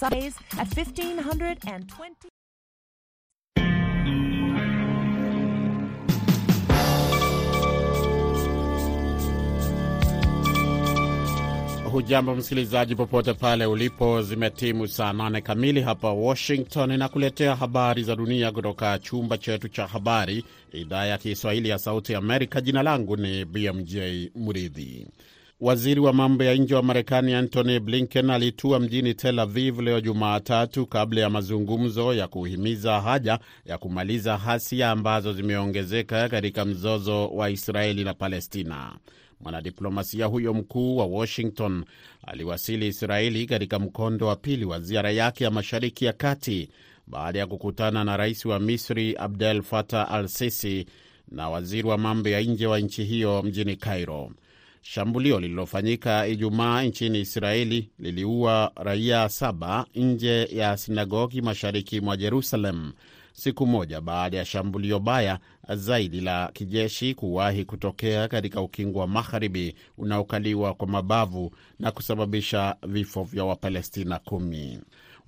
Sundays at 1520. Hujambo msikilizaji, popote pale ulipo. Zimetimu saa nane kamili hapa Washington na kuletea habari za dunia kutoka chumba chetu cha habari, idhaa ya Kiswahili ya Sauti Amerika. Jina langu ni BMJ Muridhi. Waziri wa mambo ya nje wa Marekani Antony Blinken alitua mjini Tel Aviv leo Jumatatu kabla ya mazungumzo ya kuhimiza haja ya kumaliza hasia ambazo zimeongezeka katika mzozo wa Israeli na Palestina. Mwanadiplomasia huyo mkuu wa Washington aliwasili Israeli katika mkondo wa pili wa ziara yake ya Mashariki ya Kati baada ya kukutana na rais wa Misri Abdel Fattah al Sisi na waziri wa mambo ya nje wa nchi hiyo mjini Cairo. Shambulio lililofanyika Ijumaa nchini Israeli liliua raia saba nje ya sinagogi mashariki mwa Jerusalem, siku moja baada ya shambulio baya zaidi la kijeshi kuwahi kutokea katika ukingo wa magharibi unaokaliwa kwa mabavu na kusababisha vifo vya Wapalestina kumi.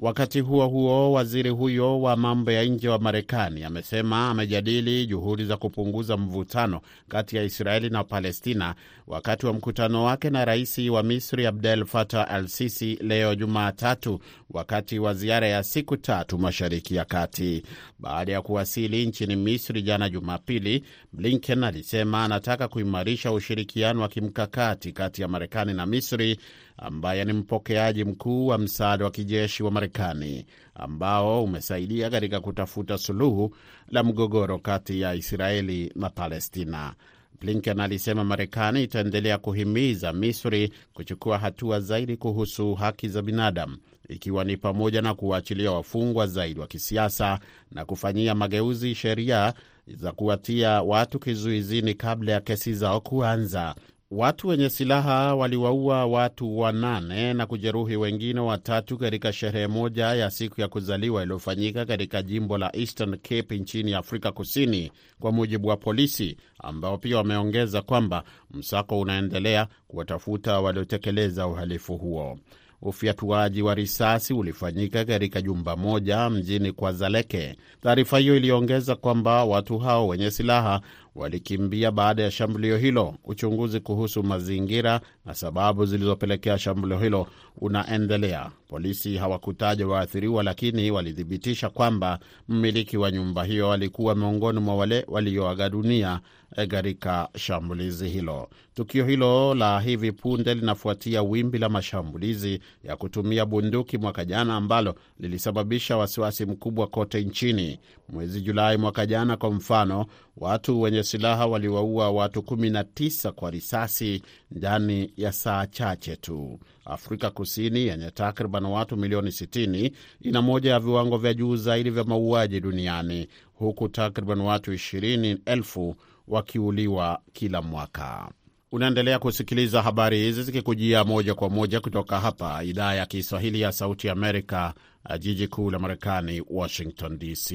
Wakati huo huo, waziri huyo wa mambo ya nje wa Marekani amesema amejadili juhudi za kupunguza mvutano kati ya Israeli na Palestina wakati wa mkutano wake na rais wa Misri Abdel Fattah al Sisi leo Jumatatu, wakati wa ziara ya siku tatu Mashariki ya Kati. Baada ya kuwasili nchini Misri jana Jumapili, Blinken alisema anataka kuimarisha ushirikiano wa kimkakati kati ya Marekani na Misri ambaye ni mpokeaji mkuu wa msaada wa kijeshi wa Marekani ambao umesaidia katika kutafuta suluhu la mgogoro kati ya Israeli na Palestina. Blinken alisema Marekani itaendelea kuhimiza Misri kuchukua hatua zaidi kuhusu haki za binadamu, ikiwa ni pamoja na kuwaachilia wafungwa zaidi wa kisiasa na kufanyia mageuzi sheria za kuwatia watu kizuizini kabla ya kesi zao kuanza. Watu wenye silaha waliwaua watu wanane na kujeruhi wengine watatu katika sherehe moja ya siku ya kuzaliwa iliyofanyika katika jimbo la Eastern Cape nchini Afrika Kusini, kwa mujibu wa polisi, ambao pia wameongeza kwamba msako unaendelea kuwatafuta waliotekeleza uhalifu huo. Ufyatuaji wa risasi ulifanyika katika jumba moja mjini Kwazaleke. Taarifa hiyo iliongeza kwamba watu hao wenye silaha walikimbia baada ya shambulio hilo. Uchunguzi kuhusu mazingira na sababu zilizopelekea shambulio hilo unaendelea. Polisi hawakutaja waathiriwa, lakini walithibitisha kwamba mmiliki wa nyumba hiyo alikuwa miongoni mwa wale walioaga dunia katika shambulizi hilo. Tukio hilo la hivi punde linafuatia wimbi la mashambulizi ya kutumia bunduki mwaka jana ambalo lilisababisha wasiwasi mkubwa kote nchini. Mwezi Julai mwaka jana, kwa mfano, watu wenye silaha waliwaua watu 19 kwa risasi ndani ya saa chache tu. Afrika Kusini yenye takriban watu milioni 60 ina moja ya viwango vya juu zaidi vya mauaji duniani huku takriban watu 20,000 wakiuliwa kila mwaka. Unaendelea kusikiliza habari hizi zikikujia moja kwa moja kutoka hapa idhaa ya Kiswahili ya Sauti Amerika, jiji kuu la Marekani, Washington DC.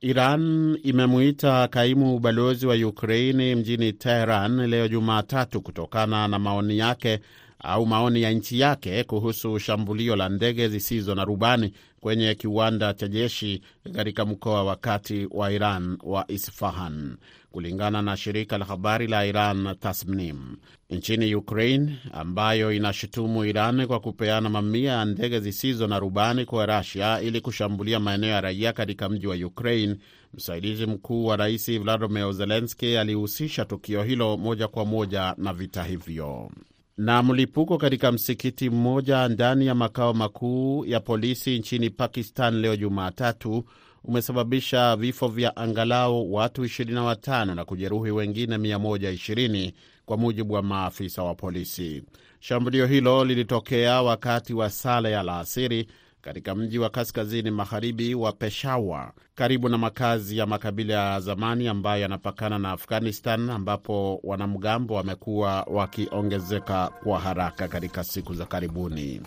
Iran imemuita kaimu balozi wa Ukraini mjini Teheran leo Jumatatu kutokana na maoni yake au maoni ya nchi yake kuhusu shambulio la ndege zisizo na rubani kwenye kiwanda cha jeshi katika mkoa wa kati wa Iran wa Isfahan, kulingana na shirika la habari la Iran Tasnim. Nchini Ukraine, ambayo inashutumu Iran kwa kupeana mamia ya ndege zisizo na rubani kwa Rasia ili kushambulia maeneo ya raia katika mji wa Ukraine, msaidizi mkuu wa rais Vladimir Zelenski alihusisha tukio hilo moja kwa moja na vita hivyo na mlipuko katika msikiti mmoja ndani ya makao makuu ya polisi nchini Pakistan leo Jumatatu umesababisha vifo vya angalau watu 25 na kujeruhi wengine 120 kwa mujibu wa maafisa wa polisi. Shambulio hilo lilitokea wakati wa sala ya alasiri katika mji wa kaskazini magharibi wa Peshawar karibu na makazi ya makabila ya zamani ambayo yanapakana na Afghanistan, ambapo wanamgambo wamekuwa wakiongezeka kwa haraka katika siku za karibuni.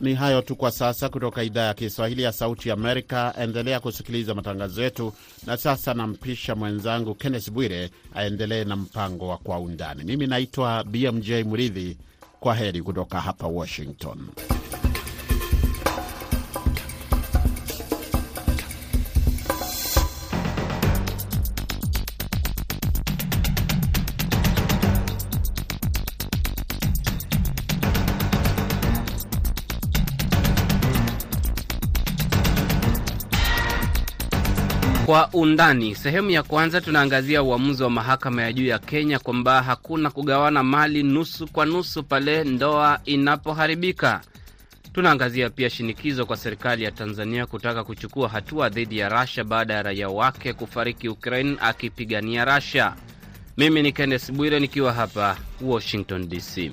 Ni hayo tu kwa sasa kutoka idhaa ya Kiswahili ya Sauti Amerika. Endelea kusikiliza matangazo yetu, na sasa nampisha mwenzangu Kenneth Bwire aendelee na mpango wa Kwa Undani. Mimi naitwa BMJ Muridhi. Kwa heri kutoka hapa Washington. Kwa undani, sehemu ya kwanza tunaangazia uamuzi wa mahakama ya juu ya Kenya kwamba hakuna kugawana mali nusu kwa nusu pale ndoa inapoharibika. Tunaangazia pia shinikizo kwa serikali ya Tanzania kutaka kuchukua hatua dhidi ya Russia baada ya raia wake kufariki Ukraine akipigania Russia. Mimi ni Kenneth Bwire nikiwa hapa Washington DC.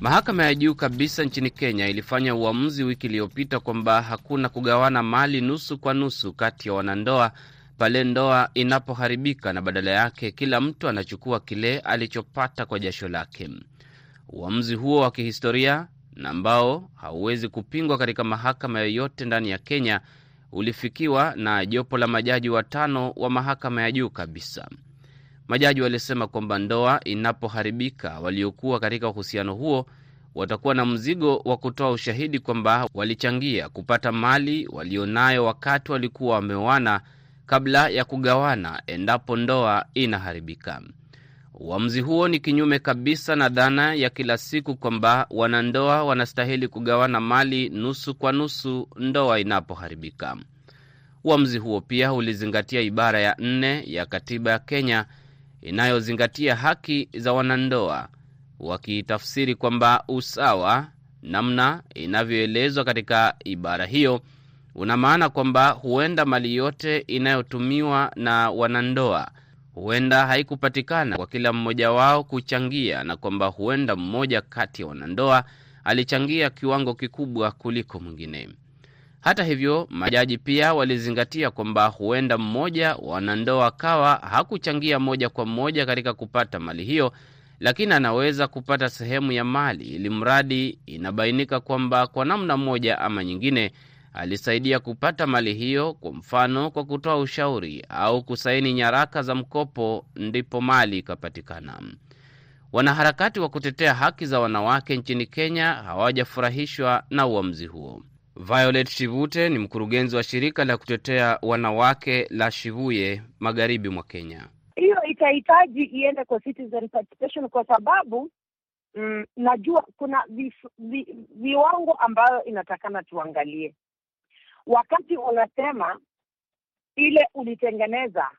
Mahakama ya juu kabisa nchini Kenya ilifanya uamuzi wiki iliyopita kwamba hakuna kugawana mali nusu kwa nusu kati ya wanandoa pale ndoa inapoharibika na badala yake kila mtu anachukua kile alichopata kwa jasho lake. Uamuzi huo wa kihistoria na ambao hauwezi kupingwa katika mahakama yoyote ndani ya Kenya ulifikiwa na jopo la majaji watano wa mahakama ya juu kabisa. Majaji walisema kwamba ndoa inapoharibika, waliokuwa katika uhusiano huo watakuwa na mzigo wa kutoa ushahidi kwamba walichangia kupata mali walionayo wakati walikuwa wameoana kabla ya kugawana endapo ndoa inaharibika. Uamuzi huo ni kinyume kabisa na dhana ya kila siku kwamba wanandoa wanastahili kugawana mali nusu kwa nusu ndoa inapoharibika. Uamuzi huo pia ulizingatia ibara ya nne ya katiba ya Kenya inayozingatia haki za wanandoa, wakitafsiri kwamba usawa, namna inavyoelezwa katika ibara hiyo, una maana kwamba huenda mali yote inayotumiwa na wanandoa huenda haikupatikana kwa kila mmoja wao kuchangia, na kwamba huenda mmoja kati ya wanandoa alichangia kiwango kikubwa kuliko mwingine. Hata hivyo, majaji pia walizingatia kwamba huenda mmoja wa wanandoa akawa hakuchangia moja kwa moja katika kupata mali hiyo, lakini anaweza kupata sehemu ya mali, ili mradi inabainika kwamba kwa namna moja ama nyingine alisaidia kupata mali hiyo, kwa mfano kwa kutoa ushauri au kusaini nyaraka za mkopo, ndipo mali ikapatikana. Wanaharakati wa kutetea haki za wanawake nchini Kenya hawajafurahishwa na uamuzi huo. Violet Shivute ni mkurugenzi wa shirika la kutetea wanawake la Shivuye, magharibi mwa Kenya. Hiyo itahitaji iende kwa citizen participation kwa sababu mm, najua kuna vi, vi, viwango ambayo inatakana tuangalie wakati unasema ile ulitengeneza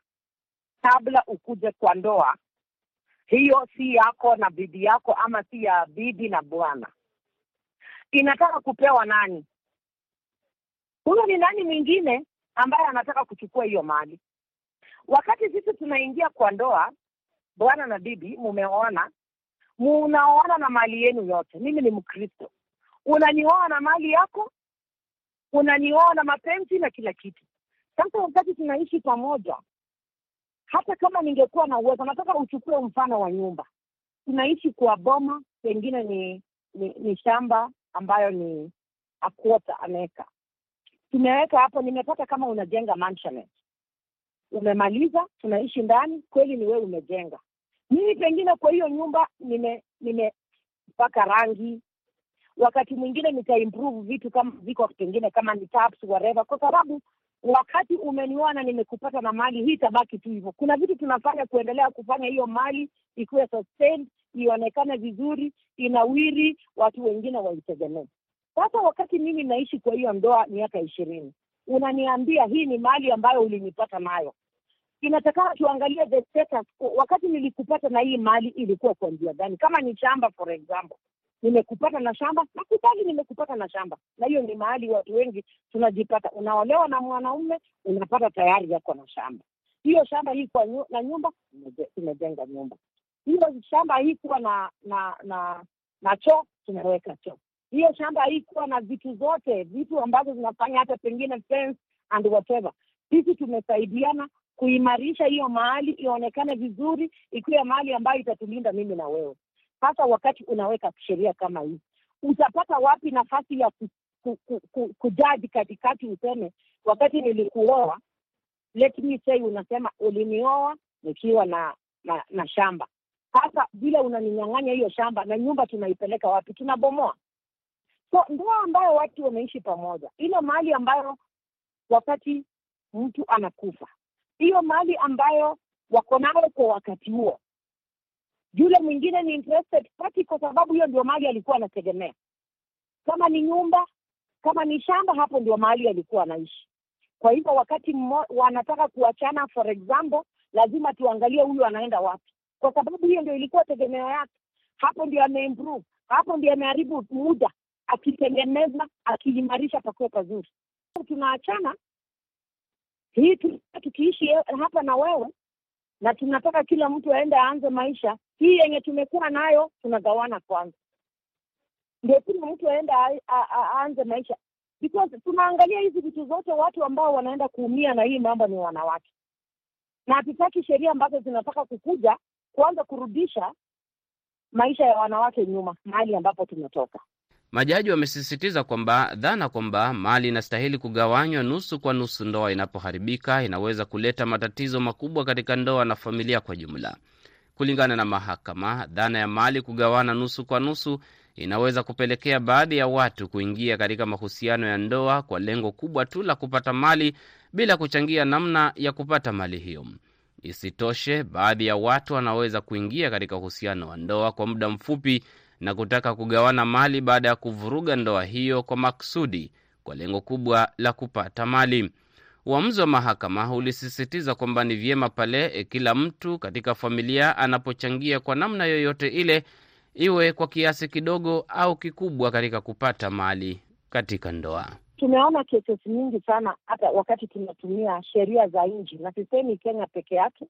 kabla ukuje kwa ndoa, hiyo si yako na bibi yako, ama si ya bibi na bwana, inataka kupewa nani? Huyo ni nani mwingine ambaye anataka kuchukua hiyo mali? Wakati sisi tunaingia kwa ndoa, bwana na bibi, mumeoana, munaoana na mali yenu yote. Mimi ni Mkristo, unanioa na mali yako unanioa na mapenzi na kila kitu. Sasa wakati tunaishi pamoja, hata kama ningekuwa na uwezo, nataka uchukue mfano wa nyumba. Tunaishi kwa boma, pengine ni ni, ni shamba ambayo ni akuota acre. Tumeweka hapo, nimepata kama unajenga mansionette, umemaliza, tunaishi ndani, kweli ni wewe umejenga. Mimi pengine kwa hiyo nyumba nime nimepaka rangi wakati mwingine nitaimprove vitu kama viko pengine kama ni taps whatever, kwa sababu wakati umeniona nimekupata na mali hii tabaki tu hivyo. Kuna vitu tunafanya kuendelea kufanya hiyo mali ikuwe sustained, ionekane vizuri, inawiri, watu wengine waitegemee. Sasa wakati mimi naishi kwa hiyo ndoa miaka ishirini, unaniambia hii ni mali ambayo ulinipata nayo, inatakana tuangalie the status. Wakati nilikupata na hii mali ilikuwa kwa njia gani? Kama ni shamba for example nimekupata na shamba, nakubali nimekupata na shamba, na hiyo ni mahali watu wengi tunajipata. Unaolewa na mwanaume unapata tayari yako na shamba. Hiyo shamba hii kwa nyu, na nyumba, tumejenga nyumba. Hiyo shamba hii kuwa na na na na choo, tumeweka choo. Hiyo shamba haikuwa na vitu zote, vitu ambazo zinafanya hata pengine fence and whatever. Sisi tumesaidiana kuimarisha hiyo mahali ionekane vizuri, ikiwa mahali ambayo itatulinda mimi na wewe. Sasa wakati unaweka sheria kama hii, utapata wapi nafasi ya ku, ku, ku, ku, kujaji katikati, useme wakati nilikuoa, let me say, unasema ulinioa nikiwa na na, na shamba. Sasa vile unaninyang'anya hiyo shamba na nyumba, tunaipeleka wapi? Tunabomoa. So ndoa ambayo watu wameishi pamoja, ile mahali ambayo wakati mtu anakufa, hiyo mali ambayo wako nayo kwa wakati huo. Yule mwingine ni interested party kwa sababu hiyo ndio mali alikuwa anategemea. Kama ni nyumba kama ni shamba hapo ndio mahali alikuwa anaishi. Kwa hivyo wakati mmo, wanataka kuachana for example lazima tuangalie huyu anaenda wapi. Kwa sababu hiyo ndio ilikuwa tegemeo yake. Hapo ndio ameimprove hapo ndio ameharibu muda akitengeneza akiimarisha pakuwa pazuri. Tunaachana. Hii tu- tukiishi hapa na wewe na tunataka kila mtu aende aanze maisha. Hii yenye tumekuwa nayo tunagawana kwanza. Ndio kila mtu aende aanze maisha. Because tunaangalia hizi vitu zote watu ambao wanaenda kuumia na hii mambo ni wanawake. Na hatutaki sheria ambazo zinataka kukuja kuanza kurudisha maisha ya wanawake nyuma mahali ambapo tumetoka Majaji wamesisitiza kwamba dhana kwamba mali inastahili kugawanywa nusu kwa nusu ndoa inapoharibika inaweza kuleta matatizo makubwa katika ndoa na familia kwa jumla. Kulingana na mahakama, dhana ya mali kugawana nusu kwa nusu inaweza kupelekea baadhi ya watu kuingia katika mahusiano ya ndoa kwa lengo kubwa tu la kupata mali bila kuchangia namna ya kupata mali hiyo. Isitoshe, baadhi ya watu wanaweza kuingia katika uhusiano wa ndoa kwa muda mfupi na kutaka kugawana mali baada ya kuvuruga ndoa hiyo kwa maksudi kwa lengo kubwa la kupata mali. Uamuzi wa mahakama ulisisitiza kwamba ni vyema pale e, kila mtu katika familia anapochangia kwa namna yoyote ile, iwe kwa kiasi kidogo au kikubwa, katika kupata mali katika ndoa. tumeona kesi nyingi sana hata wakati tunatumia sheria za nchi na sisemi kenya peke yake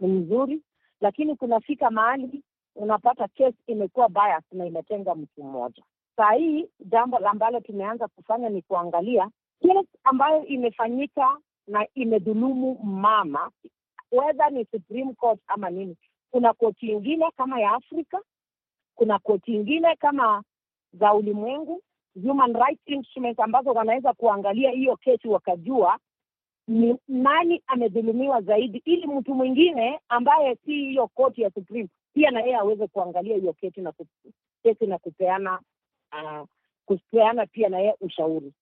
ni mzuri lakini kunafika mahali unapata kesi imekuwa bias na imetenga mtu mmoja. Saa hii jambo ambalo tumeanza kufanya ni kuangalia kesi ambayo imefanyika na imedhulumu mama whether ni supreme court ama nini. Kuna koti ingine kama ya afrika kuna koti ingine kama za ulimwengu human rights instruments ambazo wanaweza kuangalia hiyo kesi wakajua ni nani amedhulumiwa zaidi ili mtu mwingine ambaye si hiyo koti ya supreme pia na yeye aweze kuangalia hiyo kesi na kesi na kupeana uh, kupeana pia na yeye ushauri.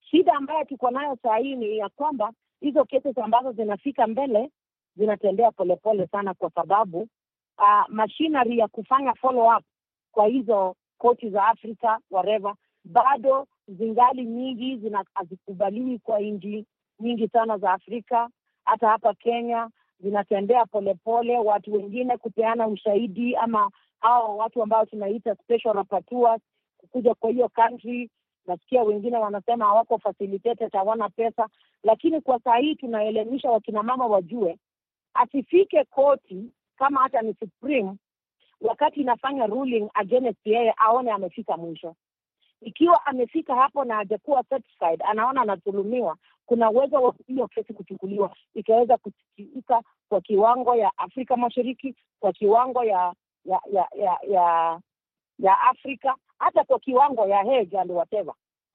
Shida ambayo tuko nayo saa hii ni ya kwamba hizo kesi ambazo zinafika mbele zinatembea polepole sana kwa sababu uh, machinery ya kufanya follow up kwa hizo koti za afrika whatever bado zingali nyingi hazikubaliwi kwa nchi nyingi sana za afrika hata hapa kenya zinatembea polepole watu wengine kupeana ushahidi ama hao watu ambao tunaita special rapporteurs kukuja kwa hiyo country. Nasikia wengine wanasema hawako facilitated hawana pesa. Lakini kwa saa hii tunaelimisha wakinamama wajue asifike koti kama hata ni supreme wakati inafanya ruling against yeye aone amefika mwisho. Ikiwa amefika hapo na hajakuwa satisfied anaona anadhulumiwa kuna uwezo wa hiyo kesi kuchukuliwa. Ikaweza kusikika kwa kiwango ya afrika mashariki kwa kiwango ya ya ya ya ya, ya afrika hata kwa kiwango ya Hague and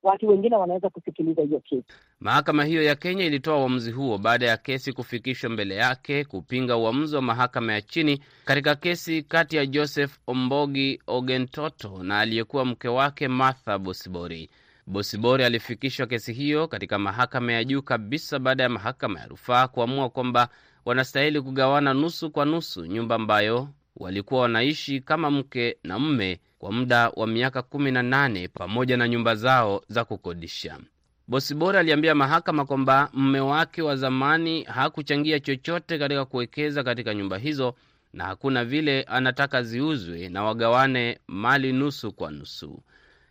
watu wengine wanaweza kusikiliza hiyo kesi. Mahakama hiyo ya Kenya ilitoa uamuzi huo baada ya kesi kufikishwa mbele yake kupinga uamuzi wa mahakama ya chini katika kesi kati ya Joseph Ombogi Ogentoto na aliyekuwa mke wake Martha Bosibori. Bosibori alifikishwa kesi hiyo katika mahakama ya juu kabisa baada ya mahakama ya rufaa kuamua kwamba wanastahili kugawana nusu kwa nusu nyumba ambayo walikuwa wanaishi kama mke na mme kwa muda wa miaka kumi na nane pamoja na nyumba zao za kukodisha. Bosibori aliambia mahakama kwamba mme wake wa zamani hakuchangia chochote katika kuwekeza katika nyumba hizo na hakuna vile anataka ziuzwe na wagawane mali nusu kwa nusu.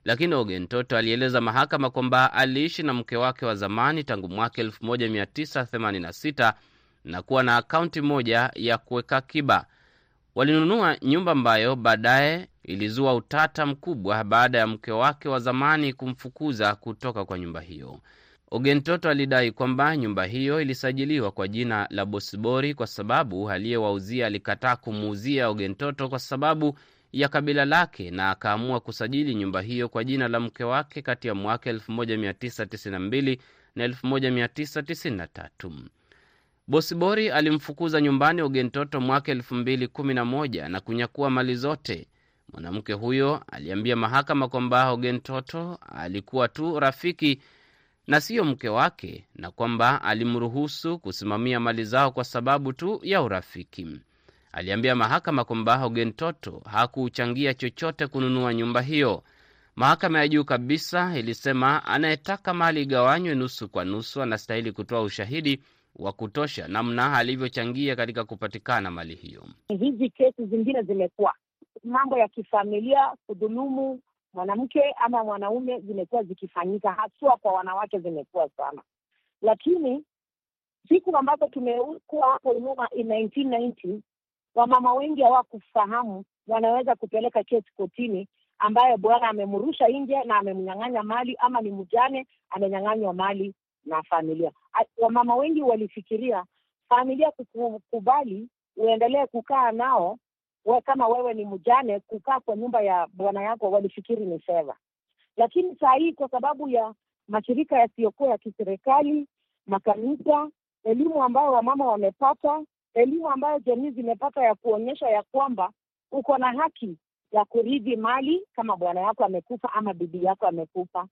Lakini Ogentoto alieleza mahakama kwamba aliishi na mke wake wa zamani tangu mwaka 1986 na kuwa na akaunti moja ya kuweka akiba. Walinunua nyumba ambayo baadaye ilizua utata mkubwa baada ya mke wake wa zamani kumfukuza kutoka kwa nyumba hiyo. Ogentoto alidai kwamba nyumba hiyo ilisajiliwa kwa jina la Bosibori kwa sababu aliyewauzia alikataa kumuuzia Ogentoto kwa sababu ya kabila lake na akaamua kusajili nyumba hiyo kwa jina la mke wake kati ya mwaka 1992 na 1993. Bosibori alimfukuza nyumbani Ogentoto mwaka 2011 na kunyakua mali zote. Mwanamke huyo aliambia mahakama kwamba Ogentoto alikuwa tu rafiki na siyo mke wake na kwamba alimruhusu kusimamia mali zao kwa sababu tu ya urafiki. Aliambia mahakama kwamba Ogentoto hakuchangia chochote kununua nyumba hiyo. Mahakama ya juu kabisa ilisema anayetaka mali igawanywe nusu kwa nusu anastahili kutoa ushahidi wa kutosha namna alivyochangia katika kupatikana mali hiyo. Hizi kesi zingine zimekuwa mambo ya kifamilia, kudhulumu mwanamke ama mwanaume zimekuwa zikifanyika, haswa kwa wanawake zimekuwa sana, lakini siku ambazo tumekuwa hapo nyuma in 1990 wamama wengi hawakufahamu wanaweza kupeleka kesi kotini ambayo bwana amemrusha nje na amemnyang'anya mali ama ni mjane amenyang'anywa mali na familia. Wamama wengi walifikiria familia kukubali uendelee kukaa nao we, kama wewe ni mjane, kukaa kwa nyumba ya bwana yako, walifikiri ni fedha. Lakini saa hii kwa sababu ya mashirika yasiyokuwa ya kiserikali, makanisa, elimu ambayo wamama wamepata, elimu ambayo jamii zimepata ya kuonyesha ya kwamba uko na haki ya kurithi mali kama bwana yako amekufa ama bibi yako amekufa,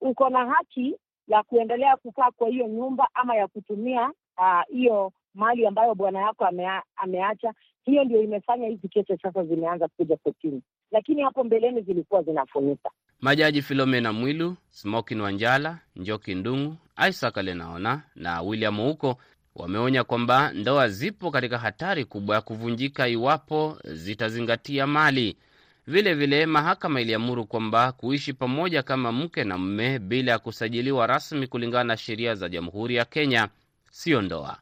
uko na haki ya kuendelea kukaa kwa hiyo nyumba ama ya kutumia hiyo uh, mali ambayo bwana yako amea, ameacha. Hiyo ndio imefanya hizi kesi sasa zimeanza kuja kotini, lakini hapo mbeleni zilikuwa zinafunika. Majaji Filomena Mwilu, Smokin Wanjala, Njoki Ndung'u, Isaac Lenaona na William Ouko wameonya kwamba ndoa zipo katika hatari kubwa ya kuvunjika iwapo zitazingatia mali. Vile vile mahakama iliamuru kwamba kuishi pamoja kama mke na mme bila ya kusajiliwa rasmi kulingana na sheria za Jamhuri ya Kenya siyo ndoa.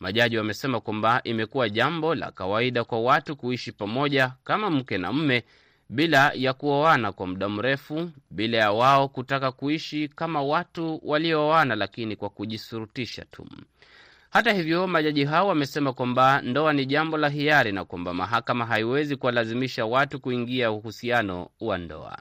Majaji wamesema kwamba imekuwa jambo la kawaida kwa watu kuishi pamoja kama mke na mme bila ya kuoana kwa muda mrefu, bila ya wao kutaka kuishi kama watu waliooana, lakini kwa kujisurutisha tu. Hata hivyo, majaji hao wamesema kwamba ndoa ni jambo la hiari na kwamba mahakama haiwezi kuwalazimisha watu kuingia uhusiano wa ndoa.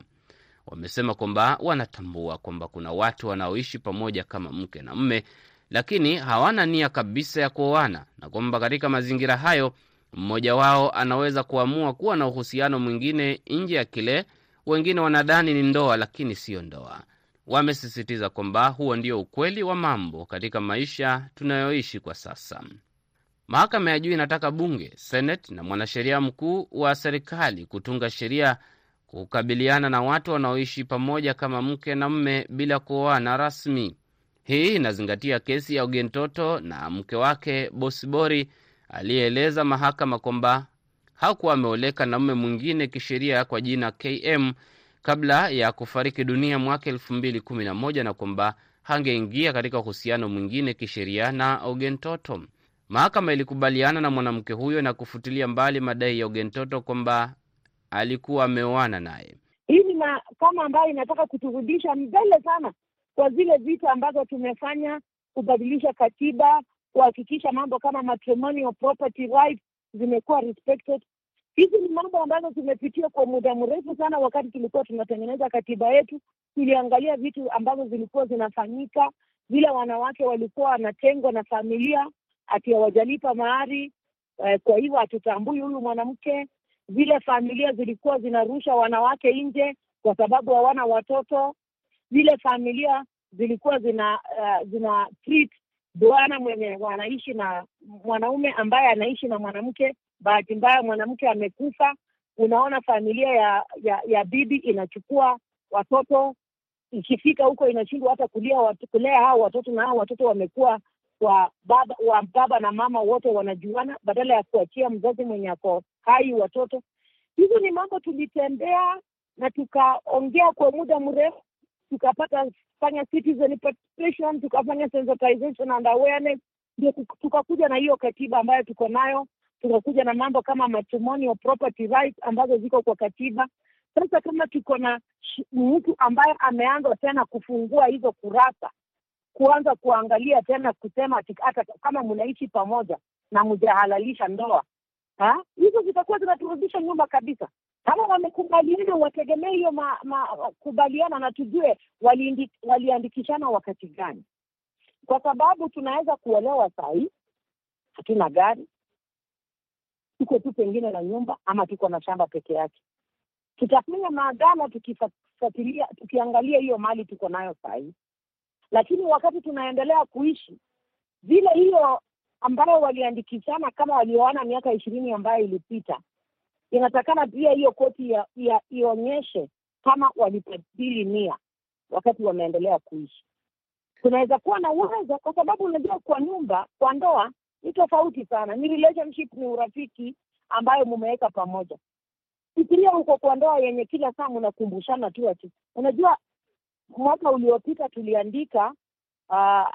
Wamesema kwamba wanatambua kwamba kuna watu wanaoishi pamoja kama mke na mme, lakini hawana nia kabisa ya kuoana, na kwamba katika mazingira hayo mmoja wao anaweza kuamua kuwa na uhusiano mwingine nje ya kile wengine wanadhani ni ndoa, lakini siyo ndoa. Wamesisitiza kwamba huo ndio ukweli wa mambo katika maisha tunayoishi kwa sasa. Mahakama ya juu inataka bunge, seneti na mwanasheria mkuu wa serikali kutunga sheria kukabiliana na watu wanaoishi pamoja kama mke na mme bila kuoana rasmi. Hii inazingatia kesi ya Ogentoto na mke wake Bosibori aliyeeleza mahakama kwamba hakuwa ameoleka na mume mwingine kisheria kwa jina KM kabla ya kufariki dunia mwaka elfu mbili kumi na moja na kwamba hangeingia katika uhusiano mwingine kisheria na Ogentoto. Mahakama ilikubaliana na mwanamke huyo na kufutilia mbali madai ya Ogentoto kwamba alikuwa ameoana naye. Hii ni mahakama ambayo inataka kuturudisha mbele sana kwa zile vitu ambazo tumefanya kubadilisha katiba, kuhakikisha mambo kama matrimonial property rights zimekuwa respected. Hizi ni mambo ambazo tumepitia kwa muda mrefu sana. Wakati tulikuwa tunatengeneza katiba yetu, tuliangalia vitu ambazo zilikuwa zinafanyika, vile wanawake walikuwa wanatengwa na familia, ati hawajalipa mahari eh, kwa hivyo hatutambui huyu mwanamke. Vile familia zilikuwa zinarusha wanawake nje kwa sababu hawana watoto. Vile familia zilikuwa zina uh, zina treat bwana mwenye wanaishi na mwanaume ambaye anaishi na mwanamke bahati mbaya mwanamke amekufa, unaona familia ya, ya ya bibi inachukua watoto, ikifika huko inashindwa hata kulia watu, kulea hao watoto, na hao watoto wamekuwa wa baba wa baba na mama wote wanajuana, badala ya kuachia mzazi mwenye ako hai watoto. Hizo ni mambo tulitembea na tukaongea kwa muda mrefu, tukapata fanya citizen participation, tukafanya sensitization and awareness, ndio tukakuja na hiyo katiba ambayo tuko nayo tukakuja na mambo kama matrimonial property rights ambazo ziko kwa katiba. Sasa kama tuko na mtu ambaye ameanza tena kufungua hizo kurasa, kuanza kuangalia tena kusema hata kama mnaishi pamoja na mjahalalisha ndoa, hizo zitakuwa zinaturudisha nyuma kabisa. Kama wamekubaliana, wategemee hiyo makubaliana na tujue waliandikishana wakati gani, kwa sababu tunaweza kuolewa saa hii hatuna gari tuko tu pengine na nyumba ama tuko na shamba peke yake. Tutafanya maagano tukifuatilia, tukiangalia hiyo mali tuko nayo saa hii, lakini wakati tunaendelea kuishi vile hiyo ambayo waliandikishana kama walioana miaka ishirini ambayo ilipita, inatakana pia hiyo koti ya, ya ionyeshe kama walibadili nia wakati wameendelea kuishi. Tunaweza kuwa na uwezo, kwa sababu unajua, kwa nyumba, kwa ndoa ni tofauti sana, ni relationship, ni urafiki ambayo mumeweka pamoja. Fikiria huko kwa ndoa yenye kila saa mnakumbushana tu ati, unajua, mwaka uliopita tuliandika uh,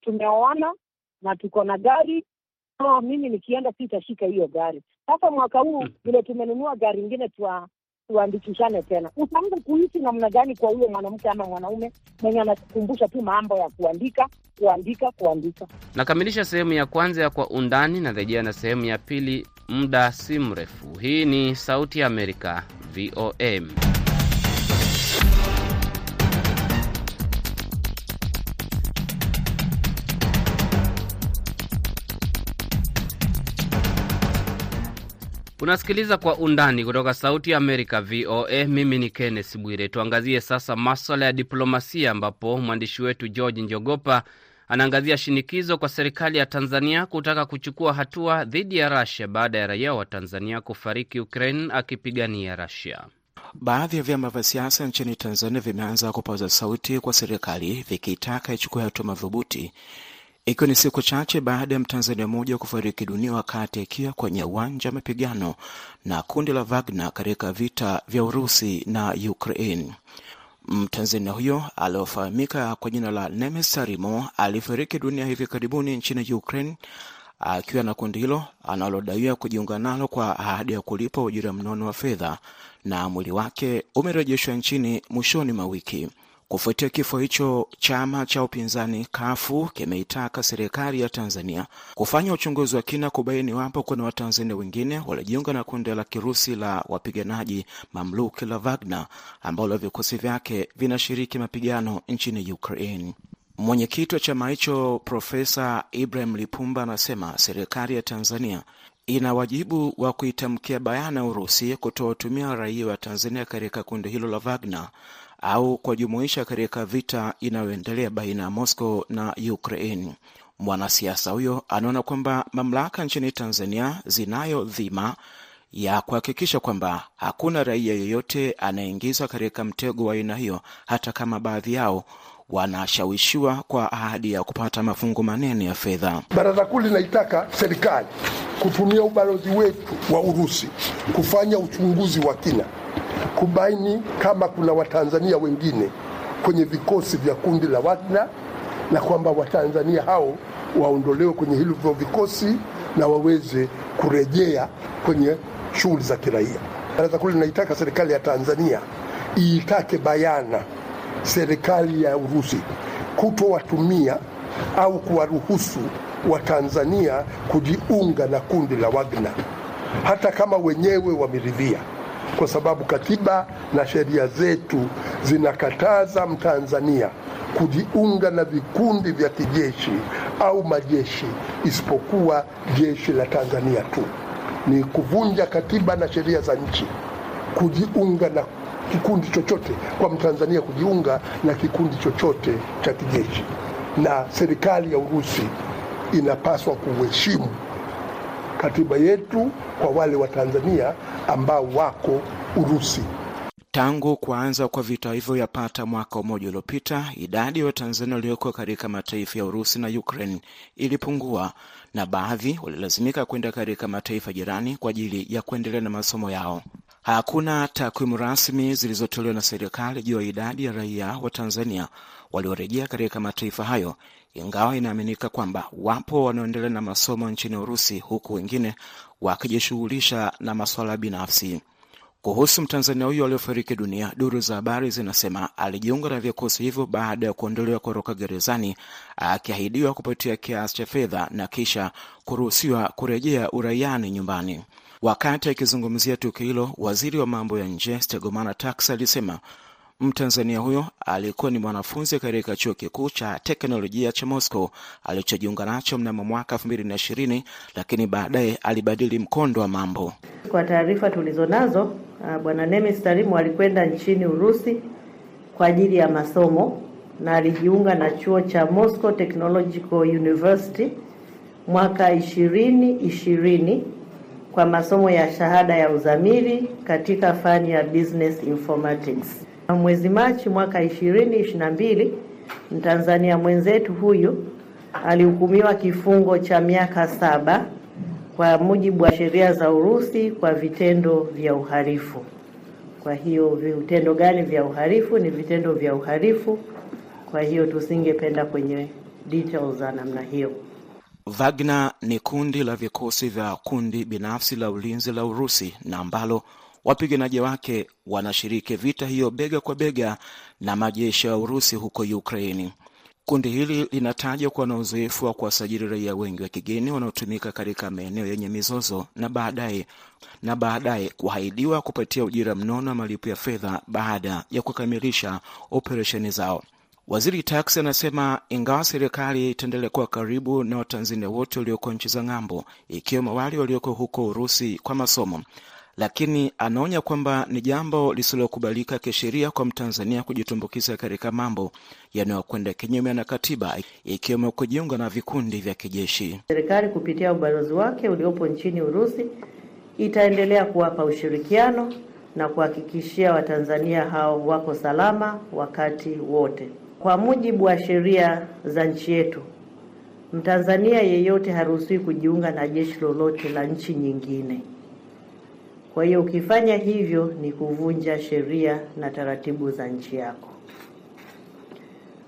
tumeoana na tuko na gari oh, mimi nikienda sitashika hiyo gari. Sasa mwaka huu vile tumenunua gari ingine tua tuandikishane tena. Utaanza kuishi namna gani kwa huyo mwanamke ama mwanaume mwenye anakukumbusha tu mambo ya kuandika kuandika kuandika? Nakamilisha sehemu ya kwanza ya Kwa Undani na rejea na sehemu ya pili muda si mrefu. Hii ni Sauti ya Amerika, VOM. Unasikiliza Kwa Undani kutoka Sauti ya Amerika, VOA. Mimi ni Kenneth Bwire. Tuangazie sasa maswala ya diplomasia, ambapo mwandishi wetu George Njogopa anaangazia shinikizo kwa serikali ya Tanzania kutaka kuchukua hatua dhidi ya Russia baada ya raia wa Tanzania kufariki Ukraine akipigania Russia. Baadhi ya vyama vya siasa nchini Tanzania vimeanza kupaza sauti kwa serikali vikitaka ichukue hatua madhubuti ikiwa ni siku chache baada ya Mtanzania mmoja kufariki dunia wakati akiwa kwenye uwanja wa mapigano na kundi la Wagner katika vita vya Urusi na Ukraine. Mtanzania huyo aliofahamika kwa jina la Nemes Tarimo alifariki dunia hivi karibuni nchini Ukraine akiwa na kundi hilo analodaiwa kujiunga nalo kwa ahadi ya kulipa ujira mnono wa fedha, na mwili wake umerejeshwa nchini mwishoni mwa wiki. Kufuatia kifo hicho, chama cha upinzani kafu kimeitaka serikali ya Tanzania kufanya uchunguzi wa kina kubaini iwapo kuna Watanzania wengine waliojiunga na kundi la Kirusi la wapiganaji mamluki la Wagner ambalo vikosi vyake vinashiriki mapigano nchini Ukraine. Mwenyekiti wa chama hicho Profesa Ibrahim Lipumba anasema serikali ya Tanzania ina wajibu wa kuitamkia bayana Urusi kutowatumia raia wa Tanzania katika kundi hilo la Wagner au kuwajumuisha katika vita inayoendelea baina ya Moscow na Ukraine. Mwanasiasa huyo anaona kwamba mamlaka nchini Tanzania zinayo dhima ya kuhakikisha kwamba hakuna raia yeyote anayeingizwa katika mtego wa aina hiyo, hata kama baadhi yao wanashawishiwa kwa ahadi ya kupata mafungu manene ya fedha. Baraza Kuu linaitaka serikali kutumia ubalozi wetu wa Urusi kufanya uchunguzi wa kina kubaini kama kuna Watanzania wengine kwenye vikosi vya kundi la Wagner na kwamba Watanzania hao waondolewe kwenye hivyo vikosi na waweze kurejea kwenye shughuli za kiraia. Baraza Kuu linaitaka serikali ya Tanzania iitake bayana serikali ya Urusi kutowatumia au kuwaruhusu Watanzania kujiunga na kundi la Wagner hata kama wenyewe wameridhia kwa sababu katiba na sheria zetu zinakataza Mtanzania kujiunga na vikundi vya kijeshi au majeshi isipokuwa jeshi la Tanzania tu. Ni kuvunja katiba na sheria za nchi kujiunga na kikundi chochote, kwa Mtanzania kujiunga na kikundi chochote cha kijeshi, na serikali ya Urusi inapaswa kuheshimu katiba yetu kwa wale wa Tanzania ambao wako Urusi. Tangu kuanza kwa vita hivyo yapata mwaka mmoja uliopita, idadi ya Watanzania walioko katika mataifa ya Urusi na Ukraine ilipungua na baadhi walilazimika kwenda katika mataifa jirani kwa ajili ya kuendelea na masomo yao. Hakuna takwimu rasmi zilizotolewa na serikali juu ya idadi ya raia wa Tanzania waliorejea katika mataifa hayo, ingawa inaaminika kwamba wapo wanaoendelea na masomo nchini Urusi, huku wengine wakijishughulisha na masuala binafsi. Kuhusu Mtanzania huyo aliofariki dunia, duru za habari zinasema alijiunga na vikosi hivyo baada ya kuondolewa kutoka gerezani, akiahidiwa kupatia kiasi cha fedha na kisha kuruhusiwa kurejea uraiani nyumbani. Wakati akizungumzia tukio hilo, waziri wa mambo ya nje Stegomana Tax alisema Mtanzania huyo alikuwa ni mwanafunzi katika chuo kikuu cha teknolojia cha Moscow alichojiunga nacho mnamo mwaka elfu mbili na ishirini, lakini baadaye alibadili mkondo wa mambo. Kwa taarifa tulizonazo, bwana Nemis Tarimu alikwenda nchini Urusi kwa ajili ya masomo na alijiunga na chuo cha Moscow Technological University mwaka ishirini ishirini kwa masomo ya shahada ya uzamili katika fani ya Business Informatics. Mwezi Machi mwaka ishirini ishirini na mbili Mtanzania mwenzetu huyu alihukumiwa kifungo cha miaka saba kwa mujibu wa sheria za Urusi kwa vitendo vya uhalifu. Kwa hiyo vitendo gani vya uhalifu? Ni vitendo vya uhalifu. Kwa hiyo tusingependa kwenye details za namna hiyo. Wagner ni kundi la vikosi vya kundi binafsi la ulinzi la Urusi na ambalo wapiganaji wake wanashiriki vita hiyo bega kwa bega na majeshi ya Urusi huko Ukraini. Kundi hili linatajwa kuwa na uzoefu wa kuwasajili raia wengi wa kigeni wanaotumika katika maeneo yenye mizozo na baadaye na baadaye kuahidiwa kupatia ujira mnono wa malipo ya fedha baada ya kukamilisha operesheni zao. Waziri Tax anasema ingawa serikali itaendelea kuwa karibu na Watanzania wote walioko nchi za ng'ambo, ikiwemo wale walioko huko Urusi kwa masomo, lakini anaonya kwamba ni jambo lisilokubalika kisheria kwa Mtanzania kujitumbukiza katika mambo yanayokwenda kinyume na katiba, ikiwemo kujiunga na vikundi vya kijeshi. Serikali kupitia ubalozi wake uliopo nchini Urusi itaendelea kuwapa ushirikiano na kuhakikishia Watanzania hao wako salama wakati wote. Kwa mujibu wa sheria za nchi yetu, Mtanzania yeyote haruhusiwi kujiunga na jeshi lolote la nchi nyingine. Kwa hiyo ukifanya hivyo ni kuvunja sheria na taratibu za nchi yako.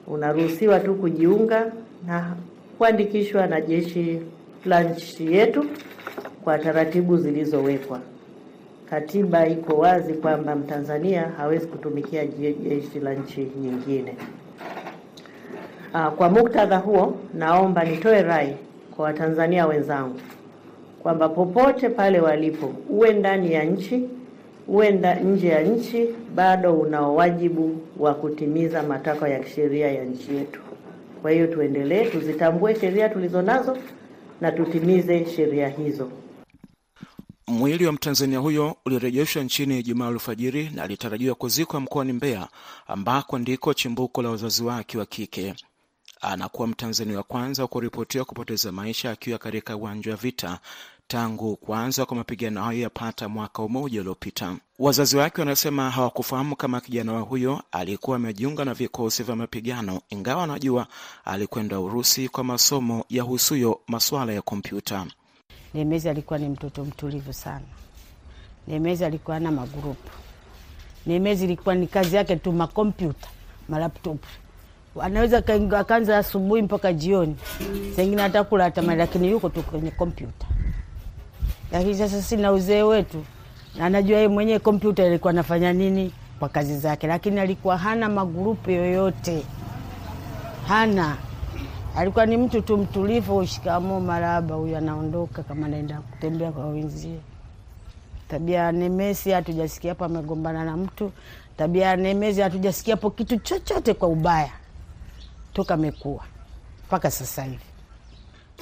Unaruhusiwa tu kujiunga na kuandikishwa na jeshi la nchi yetu kwa taratibu zilizowekwa. Katiba iko wazi kwamba Mtanzania hawezi kutumikia jeshi la nchi nyingine. Kwa muktadha huo, naomba nitoe rai kwa Watanzania wenzangu kwamba popote pale walipo, uwe ndani ya nchi, uwe nje ya nchi, bado una wajibu wa kutimiza matakwa ya kisheria ya nchi yetu. Kwa hiyo tuendelee, tuzitambue sheria tulizo nazo na tutimize sheria hizo. Mwili wa Mtanzania huyo ulirejeshwa nchini Ijumaa alfajiri na alitarajiwa kuzikwa mkoani Mbeya ambako ndiko chimbuko la wazazi wake wa kike. Anakuwa Mtanzania wa kwanza wa kuripotiwa kupoteza maisha akiwa katika uwanja wa vita tangu kuanza kwa mapigano hayo yapata mwaka mmoja uliopita. Wazazi wake wanasema hawakufahamu kama kijana wa huyo alikuwa amejiunga na vikosi vya mapigano, ingawa anajua alikwenda Urusi kwa masomo ya husuyo masuala ya kompyuta. Nemezi alikuwa ni mtoto mtulivu sana. Nemezi alikuwa na magrupu. Nemezi ilikuwa ni kazi yake tu makompyuta, malaptopu anaweza akaanza asubuhi mpaka jioni, sengine atakula lakini yuko tu kwenye kompyuta. Lakini sasa sina uzee wetu, na anajua yeye mwenyewe kompyuta ilikuwa anafanya nini kwa kazi zake, lakini alikuwa hana magrupu yoyote, hana. Alikuwa ni mtu tu mtulivu, ushikamo, maraba, huyu anaondoka kama naenda kutembea kwa wenzie. Tabia Nemesi hatujasikia hapo amegombana na mtu. Tabia ya Nemesi hatujasikia hapo kitu chochote kwa ubaya toka amekuwa mpaka sasa hivi.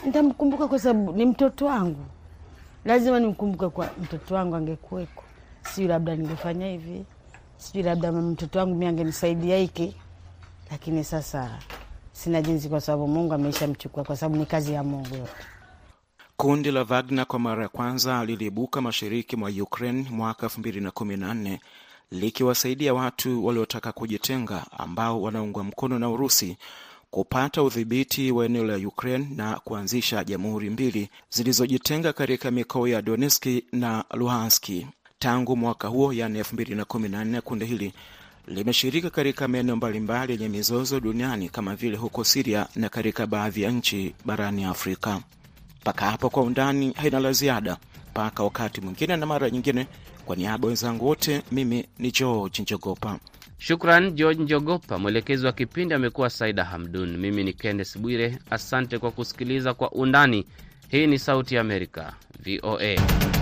Nitamkumbuka kwa sababu ni mtoto wangu, lazima nimkumbuke kwa mtoto wangu angekuweko, sijui labda ningefanya hivi, sijui labda mtoto wangu mi angenisaidia hiki, lakini sasa sina jinsi, kwa sababu Mungu ameisha mchukua, kwa sababu ni kazi ya Mungu yote. Kundi la Wagner kwa mara ya kwanza liliibuka mashariki mwa Ukraine mwaka elfu mbili na kumi na nne likiwasaidia watu waliotaka kujitenga ambao wanaungwa mkono na Urusi kupata udhibiti wa eneo la Ukraine na kuanzisha jamhuri mbili zilizojitenga katika mikoa ya Donetski na Luhanski. Tangu mwaka huo, yani 2014, kundi hili limeshirika katika maeneo mbalimbali yenye mizozo duniani kama vile huko Siria na katika baadhi ya nchi barani Afrika. Mpaka hapo kwa undani haina la ziada, mpaka wakati mwingine na mara nyingine. Kwa niaba wenzangu wote, mimi ni George Njogopa. Shukran George Njogopa. Mwelekezi wa kipindi amekuwa Saida Hamdun. Mimi ni Kennes Bwire, asante kwa kusikiliza Kwa Undani. Hii ni Sauti ya Amerika, VOA.